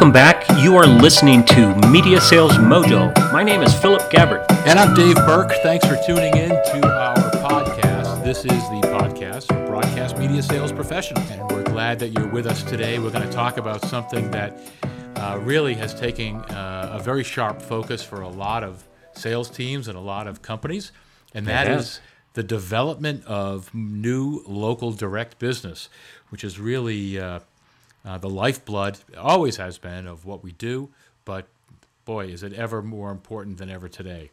Welcome back. You are listening to Media Sales Mojo. My name is Philip Gabbard. And I'm Dave Burke. Thanks for tuning in to our podcast. This is the podcast for broadcast media sales professionals. And we're glad that you're with us today. We're going to talk about something that uh, really has taken uh, a very sharp focus for a lot of sales teams and a lot of companies, and that is the development of new local direct business, which is really uh, uh, the lifeblood, always has been, of what we do. But boy, is it ever more important than ever today.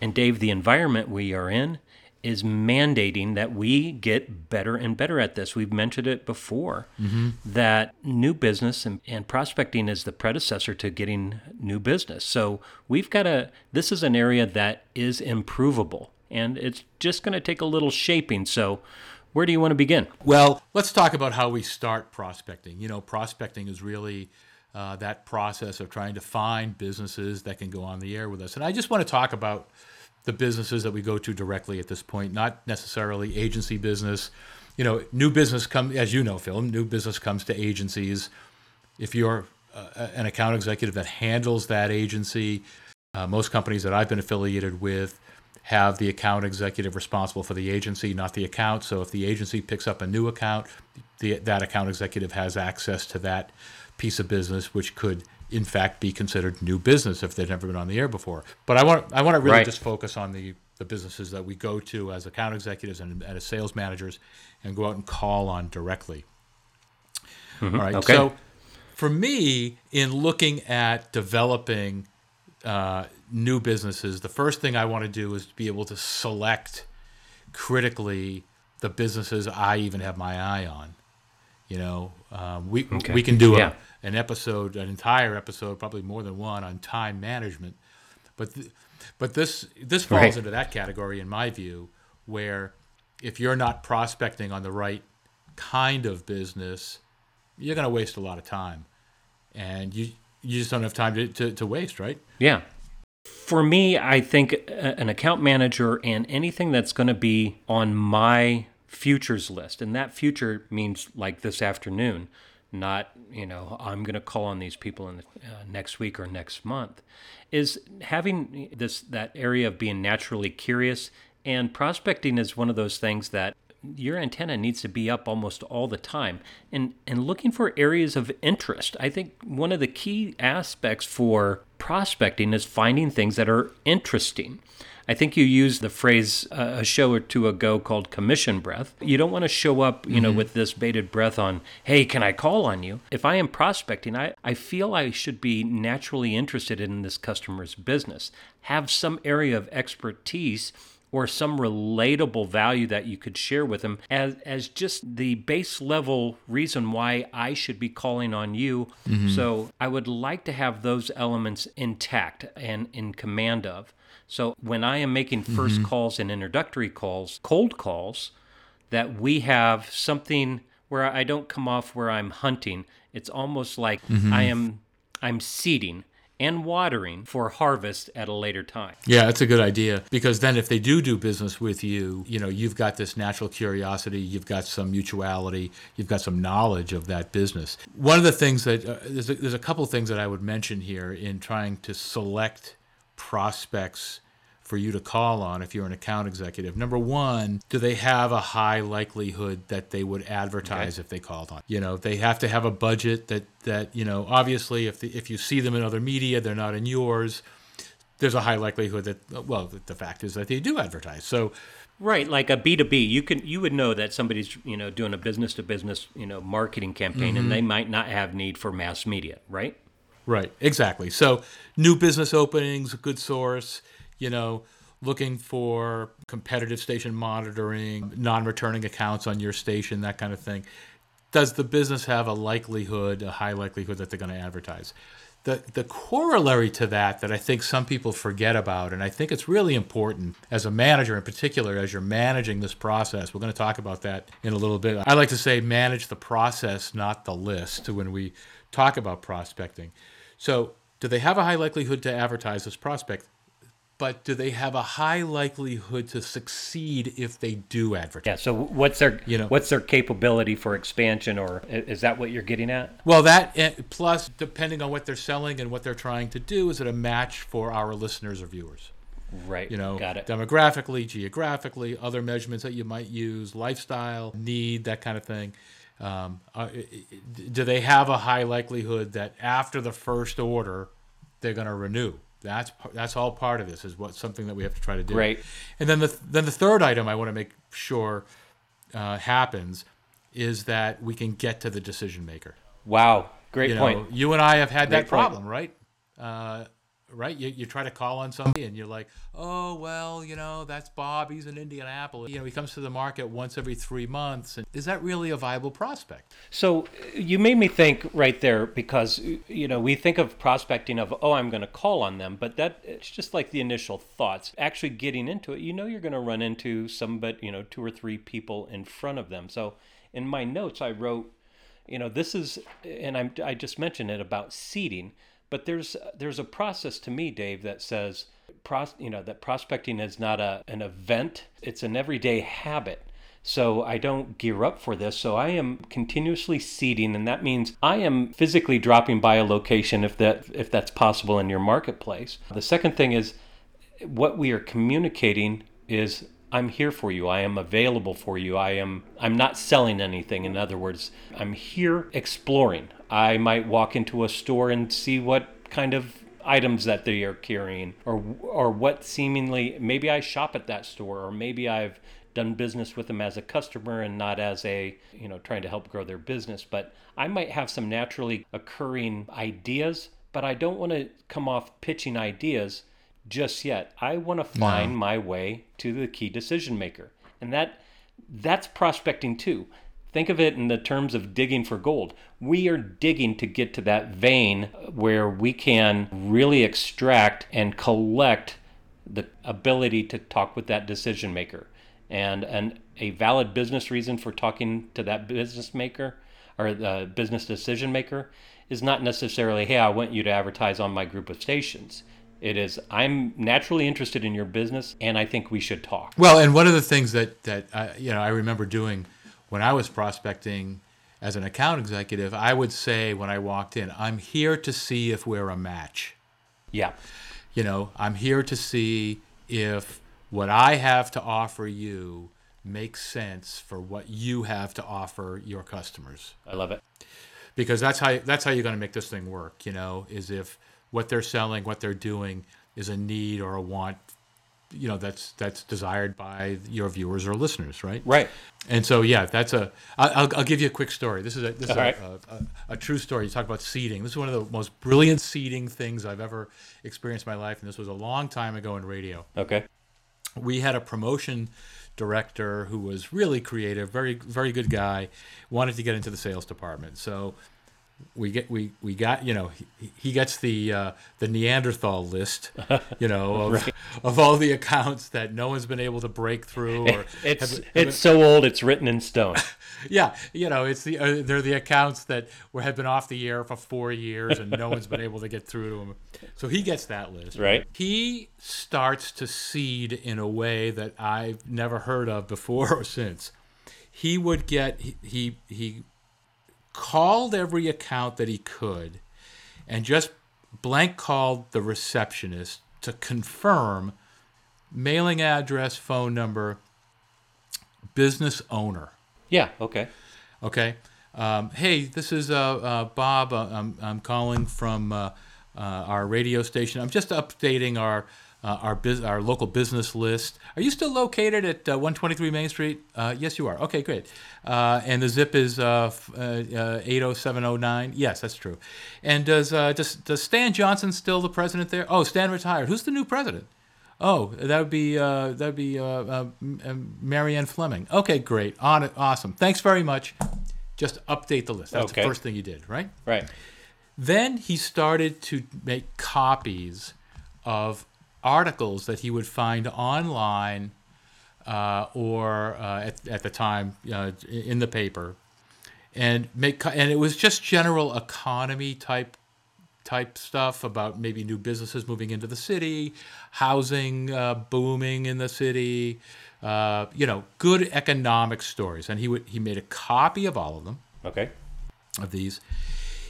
And Dave, the environment we are in is mandating that we get better and better at this. We've mentioned it before that new business and, and prospecting is the predecessor to getting new business. So we've got to, this is an area that is improvable and it's just going to take a little shaping. So, where do you want to begin? Well, let's talk about how we start prospecting. You know, prospecting is really uh, that process of trying to find businesses that can go on the air with us. And I just want to talk about the businesses that we go to directly at this point, not necessarily agency business. You know, new business comes, as you know, Phil. New business comes to agencies. If you're uh, an account executive that handles that agency, uh, most companies that I've been affiliated with have the account executive responsible for the agency, not the account. So if the agency picks up a new account, the, that account executive has access to that piece of business, which could in fact be considered new business if they've never been on the air before. But I want I want to really Right. just focus on the the businesses that we go to as account executives and, and as sales managers, and go out and call on directly. All right. Okay. So for me, in looking at developing uh, new businesses, the first thing I want to do is be able to select critically the businesses I even have my eye on. You know, um, we Okay. we can do Yeah. a, an episode, an entire episode, probably more than one, on time management. But th- but this this falls Right. into that category, in my view, where if you're not prospecting on the right kind of business, you're going to waste a lot of time, and you you just don't have time to, to, to waste, right? Yeah. For me, I think an account manager and anything that's going to be on my futures list, and that future means like this afternoon, not, you know, I'm going to call on these people in the, uh, next week or next month, is having this that area of being naturally curious. And prospecting is one of those things that your antenna needs to be up almost all the time. And and looking for areas of interest i think one of the key aspects for prospecting is finding things that are interesting. I think you used the phrase uh, a show or two ago called commission breath. You don't want to show up you know with this bated breath on hey can i call on you? If i am prospecting i i feel i should be naturally interested in this customer's business. Have some area of expertise or some relatable value that you could share with them as, as just the base level reason why I should be calling on you. Mm-hmm. So I would like to have those elements intact and in command of. So when I am making 1st mm-hmm. calls and introductory calls, cold calls, that we have something where I don't come off where I'm hunting. It's almost like mm-hmm. I am I'm seeding and watering for harvest at a later time. Yeah, that's a good idea because then if they do do business with you, you know, you've got this natural curiosity, you've got some mutuality, you've got some knowledge of that business. One of the things that uh, there's a, there's a couple things that I would mention here in trying to select prospects for you to call on if you're an account executive. Number one, do they have a high likelihood that they would advertise if they called on? You know, they have to have a budget that that you know. Obviously, if the, if you see them in other media, they're not in yours. There's a high likelihood that well, the- fact is that they do advertise. So Right, like a B two B, you can you would know that somebody's you know doing a business to business you know marketing campaign, and they mm-hmm. might not have need for mass media, right? Right, exactly. So, new business openings, a good source, you know, looking for competitive station monitoring, non returning accounts on your station, that kind of thing. Does the business have a likelihood, a high likelihood that they're going to advertise? The, the corollary to that, that I think some people forget about, and I think it's really important as a manager in particular, as you're managing this process, we're going to talk about that in a little bit. I like to say manage the process, not the list, when we talk about prospecting. So, do they have a high likelihood to advertise this prospect? But do they have a high likelihood to succeed if they do advertise? Yeah. So what's their You know- what's their capability for expansion, or is that what you're getting at? Well, that eh, plus depending on what they're selling and what they're trying to do, is it a match for our listeners or viewers? Right. You know, Got it. demographically, geographically, other measurements that you might use, lifestyle, need, that kind of thing. Um, uh, i- i- do they have a high likelihood that after the first order, they're going to renew? That's that's all part of this. Is what something that we have to try to do. Right. And then the then the third item I want to make sure uh, happens is that we can get to the decision maker. Wow. Great You know, point. you and I have had Great that point. problem, right? Uh, right? You, you try to call on somebody and you're like, oh, well, you know, that's Bob. He's in Indianapolis. You know, he comes to the market once every three months. And is that really a viable prospect? So you made me think right there because you know we think of prospecting of oh I'm going to call on them, but that it's just like the initial thoughts. Actually getting into it, you know you're going to run into some but you know two or three people in front of them. So in my notes I wrote, you know this is and I'm I just mentioned it about seeding, but there's there's a process to me, Dave, that says pros, you know that prospecting is not a an event; it's an everyday habit. So I don't gear up for this. So I am continuously seeding, and that means I am physically dropping by a location if that if that's possible in your marketplace. The second thing is what we are communicating is I'm here for you. I am available for you. I am I'm not selling anything. In other words, I'm here exploring. I might walk into a store and see what kind of items that they are carrying or or what seemingly maybe I shop at that store or maybe I've done business with them as a customer and not as a, you know, trying to help grow their business, but I might have some naturally occurring ideas, but I don't want to come off pitching ideas just yet. I want to find my way to the key decision maker. And that that's prospecting too. Think of it in the terms of digging for gold. We are digging to get to that vein where we can really extract and collect the ability to talk with that decision maker. And, and a valid business reason for talking to that business maker or the business decision maker is not necessarily, hey, I want you to advertise on my group of stations. It is, I'm naturally interested in your business and I think we should talk. Well, and one of the things that, that I, you know, I remember doing when I was prospecting as an account executive, I would say when I walked in, I'm here to see if we're a match. Yeah. You know, I'm here to see if what I have to offer you makes sense for what you have to offer your customers. I love it. Because that's how that's how you're going to make this thing work, you know, is if what they're selling, what they're doing is a need or a want, you know, that's that's desired by your viewers or listeners, right? Right. And so, yeah, that's a. I'll, I'll give you a quick story. This is a this is a, right. a, a, a true story. You talk about seeding. This is one of the most brilliant seeding things I've ever experienced in my life, and this was a long time ago in radio. Okay. We had a promotion director who was really creative, very very good guy, wanted to get into the sales department. So we get we we got you know he, he gets the uh, the Neanderthal list, you know of, of all the accounts that no one's been able to break through or It's have- have it's so old it's written in stone. yeah, you know, it's the uh, they're the accounts that were have been off the air for four years and no one's been able to get through to them. So he gets that list. Right. He starts to seed in a way that I've never heard of before or since. He would get he he, he called every account that he could and just blank called the receptionist to confirm mailing address, phone number, business owner. Yeah, okay. Okay. Um, hey, this is uh, uh, Bob. Uh, I'm, I'm calling from uh, uh, our radio station. I'm just updating our uh, our bus- our local business list. Are you still located at uh, 123 Main Street? Uh, yes, you are. Okay, great. Uh, and the zip is uh, uh, uh, 80709. Yes, that's true. And does, uh, does does Stan Johnson still the president there? Oh, Stan retired. Who's the new president? Oh, that would be uh, that would be uh, uh, um, Marianne Fleming. Okay, great, on awesome. Thanks very much. Just update the list. That's Okay. the first thing you did, right? Right. Then he started to make copies of articles that he would find online uh, or uh, at, at the time uh, in the paper, and make and it was just general economy type type stuff about maybe new businesses moving into the city, housing uh, booming in the city, uh, you know, good economic stories. And he would he made a copy of all of them Okay. of these.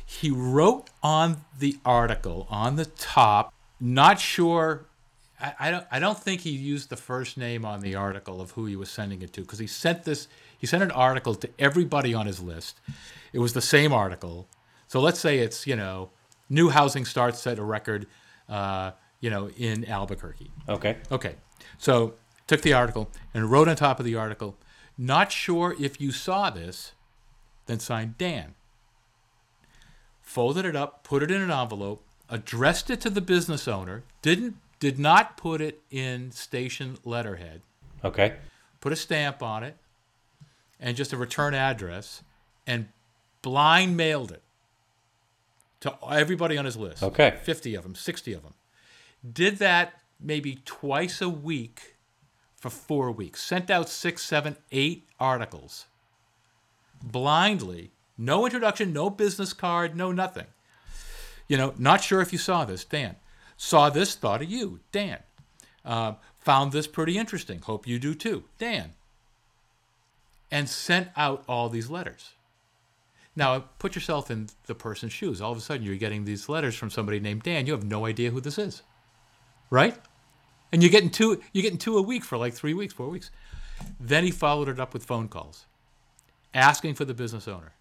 He wrote on the article on the top, not sure. I, I don't. I don't think he used the first name on the article of who he was sending it to because he sent this. He sent an article to everybody on his list. It was the same article. So let's say it's you know, new housing starts set a record, uh, you know, in Albuquerque. Okay. Okay. So took the article and wrote on top of the article, not sure if you saw this, then signed Dan. Folded it up, put it in an envelope, addressed it to the business owner, didn't did not put it in station letterhead, Okay. put a stamp on it, and just a return address, and blind mailed it to everybody on his list. Okay. 50 of them, 60 of them. Did that maybe twice a week for four weeks. Sent out six, seven, eight articles blindly. No introduction, no business card, no nothing. You know, not sure if you saw this, Dan. Saw this, thought of you, Dan. Uh, found this pretty interesting. Hope you do too, Dan. And sent out all these letters. Now, put yourself in the person's shoes. All of a sudden, you're getting these letters from somebody named Dan. You have no idea who this is, right? And you're getting two. You're getting two a week for like three weeks, four weeks. Then he followed it up with phone calls, asking for the business owner.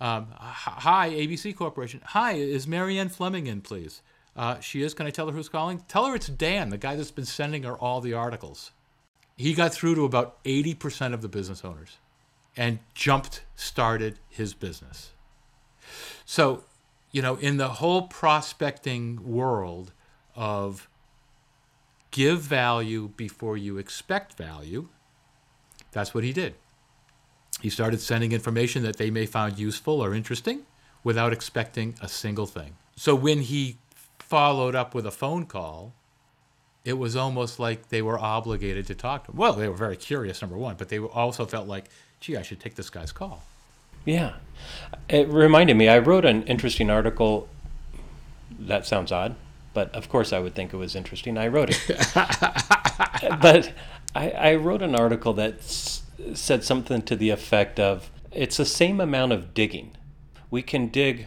Um, hi, ABC Corporation. Hi, is Marianne Fleming in, please? Uh, she is. Can I tell her who's calling? Tell her it's Dan, the guy that's been sending her all the articles. He got through to about 80% of the business owners and jumped started his business. So, you know, in the whole prospecting world of give value before you expect value, that's what he did. He started sending information that they may find useful or interesting without expecting a single thing. So when he followed up with a phone call, it was almost like they were obligated to talk to him. Well, they were very curious, number one, but they also felt like, gee, I should take this guy's call. Yeah. It reminded me, I wrote an interesting article. That sounds odd, but of course I would think it was interesting. I wrote it. but I, I wrote an article that s- said something to the effect of it's the same amount of digging. We can dig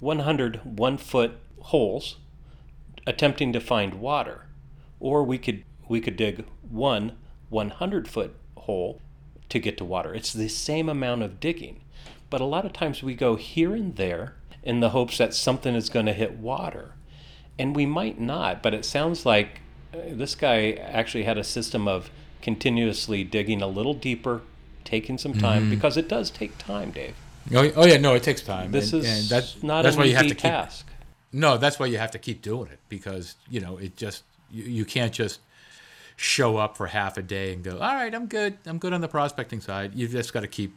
100 one foot holes attempting to find water, or we could we could dig one 100 foot hole to get to water. It's the same amount of digging, but a lot of times we go here and there in the hopes that something is going to hit water, and we might not. But it sounds like uh, this guy actually had a system of continuously digging a little deeper, taking some time because it does take time, Dave. Oh, oh yeah, no, it takes time. This and, is and that's, not that's why you have to keep, task. No, that's why you have to keep doing it because you know it just you, you can't just show up for half a day and go, all right, I'm good, I'm good on the prospecting side. You've just got to keep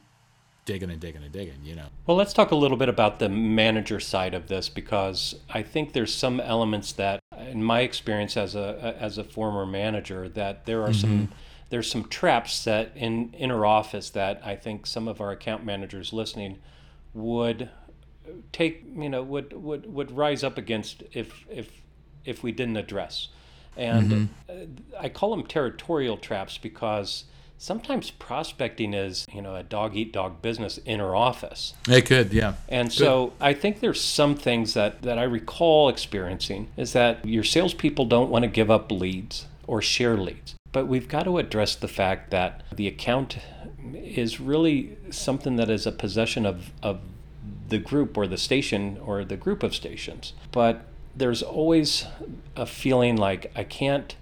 digging and digging and digging. You know. Well, let's talk a little bit about the manager side of this because I think there's some elements that, in my experience as a as a former manager, that there are some mm-hmm. there's some traps set in inner office that I think some of our account managers listening would take you know would would would rise up against if if if we didn't address and uh, i call them territorial traps because sometimes prospecting is you know a dog eat dog business inner office It could, yeah. and so I think there's some things that, that I recall experiencing is that your salespeople don't want to give up leads or share leads. But we've got to address the fact that the account is really something that is a possession of, of the group or the station or the group of stations. But there's always a feeling like I can't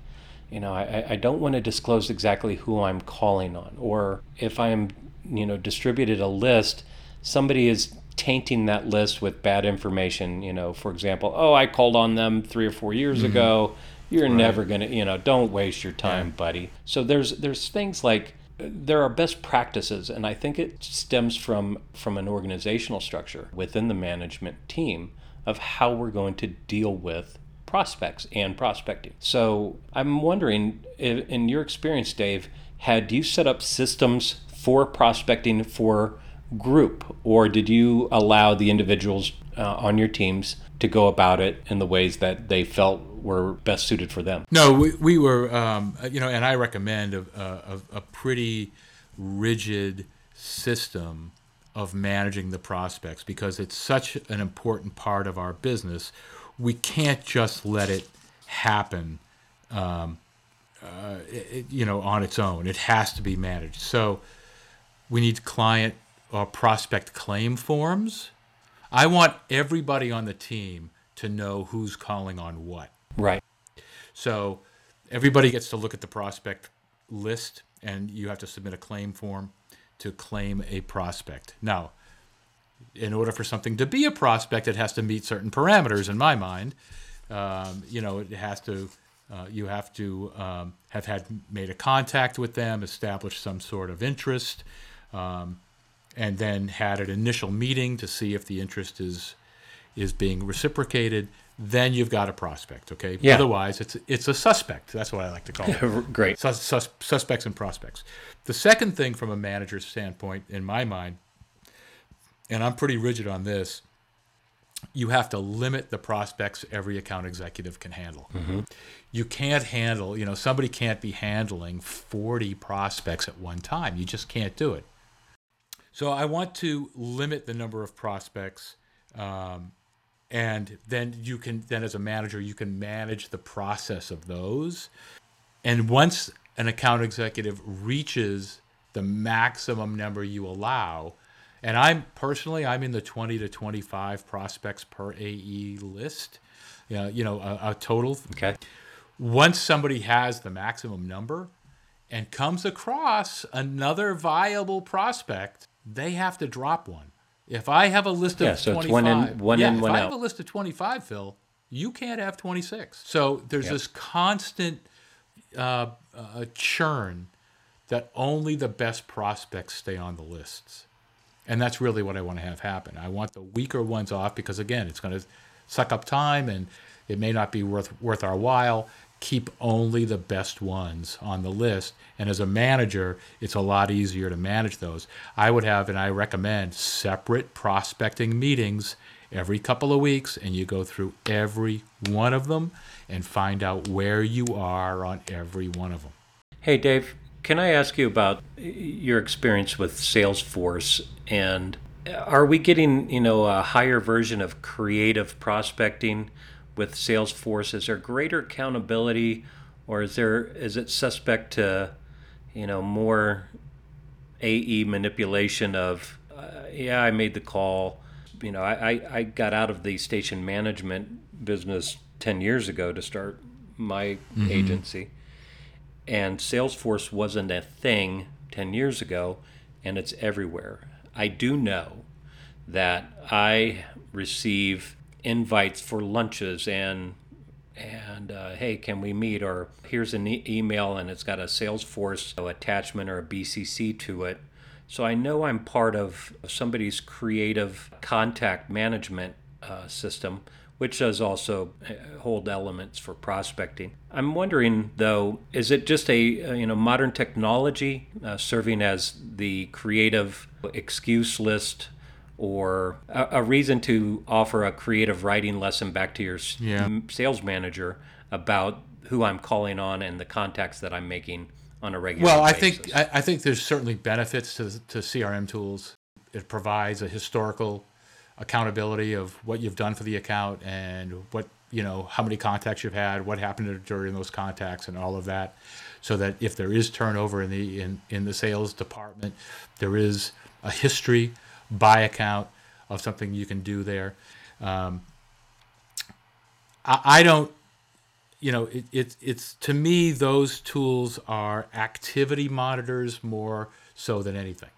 you know, I, I don't want to disclose exactly who I'm calling on. Or if I'm, you know, distributed a list, somebody is tainting that list with bad information. You know, for example, oh, I called on them three or four years mm-hmm. ago. You're never gonna, you know, don't waste your time, buddy. So there's there's things like there are best practices, and I think it stems from from an organizational structure within the management team of how we're going to deal with prospects and prospecting. So I'm wondering, in your experience, Dave, had you set up systems for prospecting for group, or did you allow the individuals uh, on your teams to go about it in the ways that they felt were best suited for them. No, we, we were, um, you know, and I recommend a, a, a pretty rigid system of managing the prospects because it's such an important part of our business. We can't just let it happen, um, uh, it, you know, on its own. It has to be managed. So we need client or prospect claim forms. I want everybody on the team to know who's calling on what. Right. So everybody gets to look at the prospect list, and you have to submit a claim form to claim a prospect. Now, in order for something to be a prospect, it has to meet certain parameters. In my mind, um, you know, it has to. Uh, you have to um, have had made a contact with them, established some sort of interest, um, and then had an initial meeting to see if the interest is is being reciprocated. Then you've got a prospect. Okay. Yeah. Otherwise, it's it's a suspect. That's what I like to call it Great. sus- sus- suspects and prospects. The second thing from a manager's standpoint, in my mind, and I'm pretty rigid on this, you have to limit the prospects every account executive can handle. You can't handle, you know, somebody can't be handling 40 prospects at one time. You just can't do it. So I want to limit the number of prospects. Um, and then you can then as a manager you can manage the process of those and once an account executive reaches the maximum number you allow, and I'm personally I'm in the 20 to 25 prospects per AE list, you know, you know a, a total. Okay. Once somebody has the maximum number and comes across another viable prospect, they have to drop one. If I have a list of Yeah, so 25, it's one in- one yeah, in, if I out. have a list of 25, Phil, you can't have 26. So there's Yep. this constant uh, uh, churn that only the best prospects stay on the lists. And that's really what I want to have happen. I want the weaker ones off because again, it's going to suck up time and it may not be worth worth our while. Keep only the best ones on the list. And as a manager, it's a lot easier to manage those. I would have and I recommend separate prospecting meetings every couple of weeks and you go through every one of them and find out where you are on every one of them. Hey, Dave, can I ask you about your experience with Salesforce and are we getting, you know, a higher version of creative prospecting with Salesforce? Is there greater accountability or is there is it suspect to, you know, more AE manipulation of uh, yeah, I made the call. You know, I, I, I got out of the station management business 10 years ago to start my agency and Salesforce wasn't a thing 10 years ago, and it's everywhere. I do know that I receive invites for lunches and and uh, hey, can we meet? Or here's an e- email and it's got a Salesforce attachment or a BCC to it. So I know I'm part of somebody's creative contact management uh, system, which does also uh, hold elements for prospecting. I'm wondering though, is it just a uh, you know modern technology uh, serving as the creative excuse list? Or a, a reason to offer a creative writing lesson back to your Yeah. sales manager about who I'm calling on and the contacts that I'm making on a regular Well, I basis. think I, I think there's certainly benefits to to CRM tools. It provides a historical accountability of what you've done for the account and what you know how many contacts you've had, what happened during those contacts, and all of that, so that if there is turnover in the in in the sales department, there is a history by account of something you can do there. Um, I, I don't you know, it, it's it's to me those tools are activity monitors more so than anything.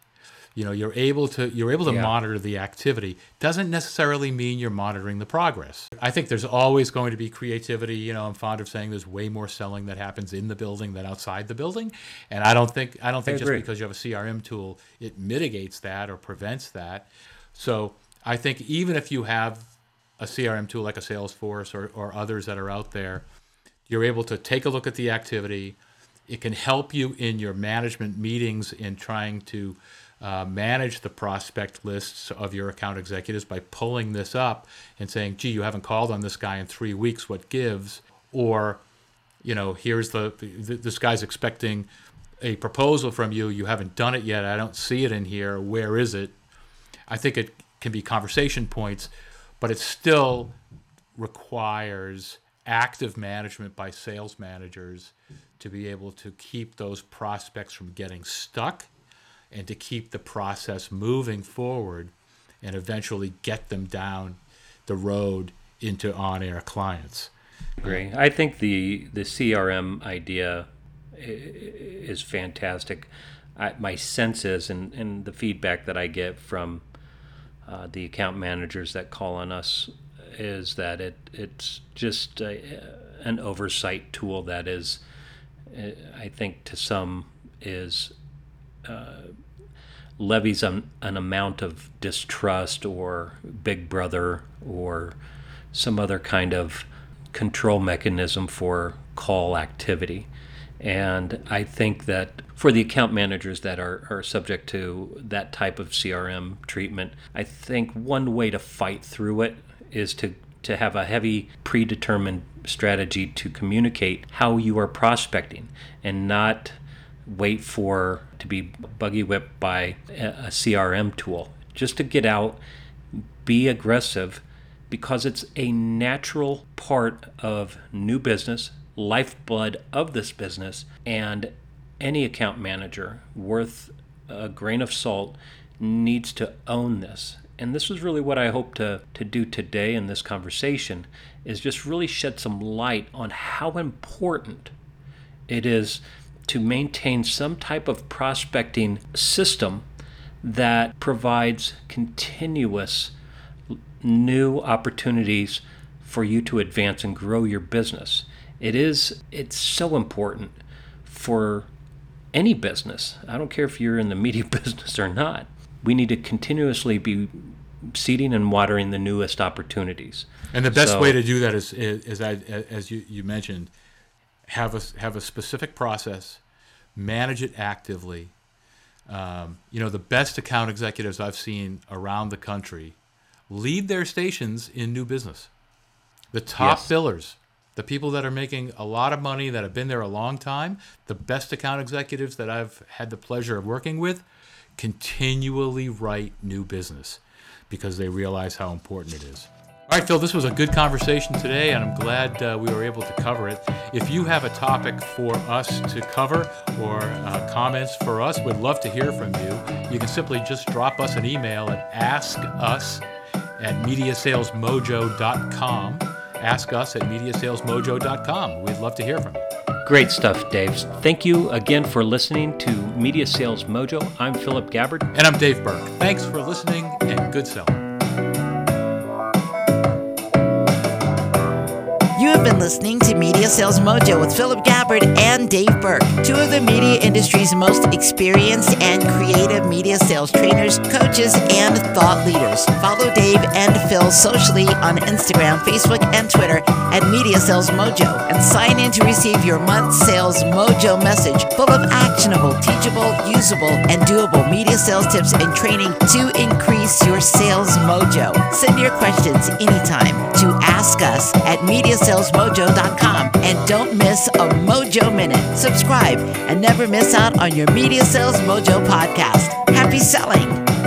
You know, you're able to you're able to Yeah. monitor the activity. Doesn't necessarily mean you're monitoring the progress. I think there's always going to be creativity. You know, I'm fond of saying there's way more selling that happens in the building than outside the building, and I don't think I don't think just because you have a CRM tool it mitigates that or prevents that. So I think even if you have a CRM tool like a Salesforce or, or others that are out there, you're able to take a look at the activity. It can help you in your management meetings in trying to uh, manage the prospect lists of your account executives by pulling this up and saying, gee, you haven't called on this guy in three weeks, what gives? Or, you know, here's the, the this guy's expecting a proposal from you, you haven't done it yet, I don't see it in here, where is it? I think it can be conversation points, but it still requires active management by sales managers to be able to keep those prospects from getting stuck and to keep the process moving forward and eventually get them down the road into on-air clients. Agree. I think the the CRM idea is fantastic. I, my sense is, and, and the feedback that I get from uh, the account managers that call on us, is that it it's just a, an oversight tool that is, I think, to some is uh, levies an, an amount of distrust or big brother or some other kind of control mechanism for call activity. And I think that for the account managers that are, are subject to that type of CRM treatment, I think one way to fight through it is to, to have a heavy predetermined strategy to communicate how you are prospecting and not wait for to be buggy whipped by a CRM tool. Just to get out, be aggressive because it's a natural part of new business, lifeblood of this business, and any account manager worth a grain of salt needs to own this. And this is really what I hope to, to do today in this conversation is just really shed some light on how important it is to maintain some type of prospecting system that provides continuous new opportunities for you to advance and grow your business. It is it's so important for any business. I don't care if you're in the media business or not. We need to continuously be seeding and watering the newest opportunities. And the best so, way to do that is, is, is as you, you mentioned, have a have a specific process, manage it actively. Um, you know, the best account executives I've seen around the country lead their stations in new business. The top yes. billers, the people that are making a lot of money that have been there a long time, the best account executives that I've had the pleasure of working with, continually write new business because they realize how important it is. All right, Phil, this was a good conversation today, and I'm glad uh, we were able to cover it. If you have a topic for us to cover or uh, comments for us, we'd love to hear from you. You can simply just drop us an email at askus at mediasalesmojo.com. Ask us at mediasalesmojo.com. We'd love to hear from you. Great stuff, Dave. Thank you again for listening to Media Sales Mojo. I'm Philip Gabbard. And I'm Dave Burke. Thanks for listening and good selling. Been listening to Media Sales Mojo with Philip Gabbard and Dave Burke, two of the media industry's most experienced and creative media sales trainers, coaches, and thought leaders. Follow Dave and Phil socially on Instagram, Facebook, and Twitter at Media Sales Mojo and sign in to receive your month sales mojo message full of actionable, teachable, usable, and doable media sales tips and training to increase your sales mojo. Send your questions anytime to ask us at Media Sales salesmojo.com and don't miss a Mojo Minute. Subscribe and never miss out on your Media Sales Mojo podcast. Happy selling!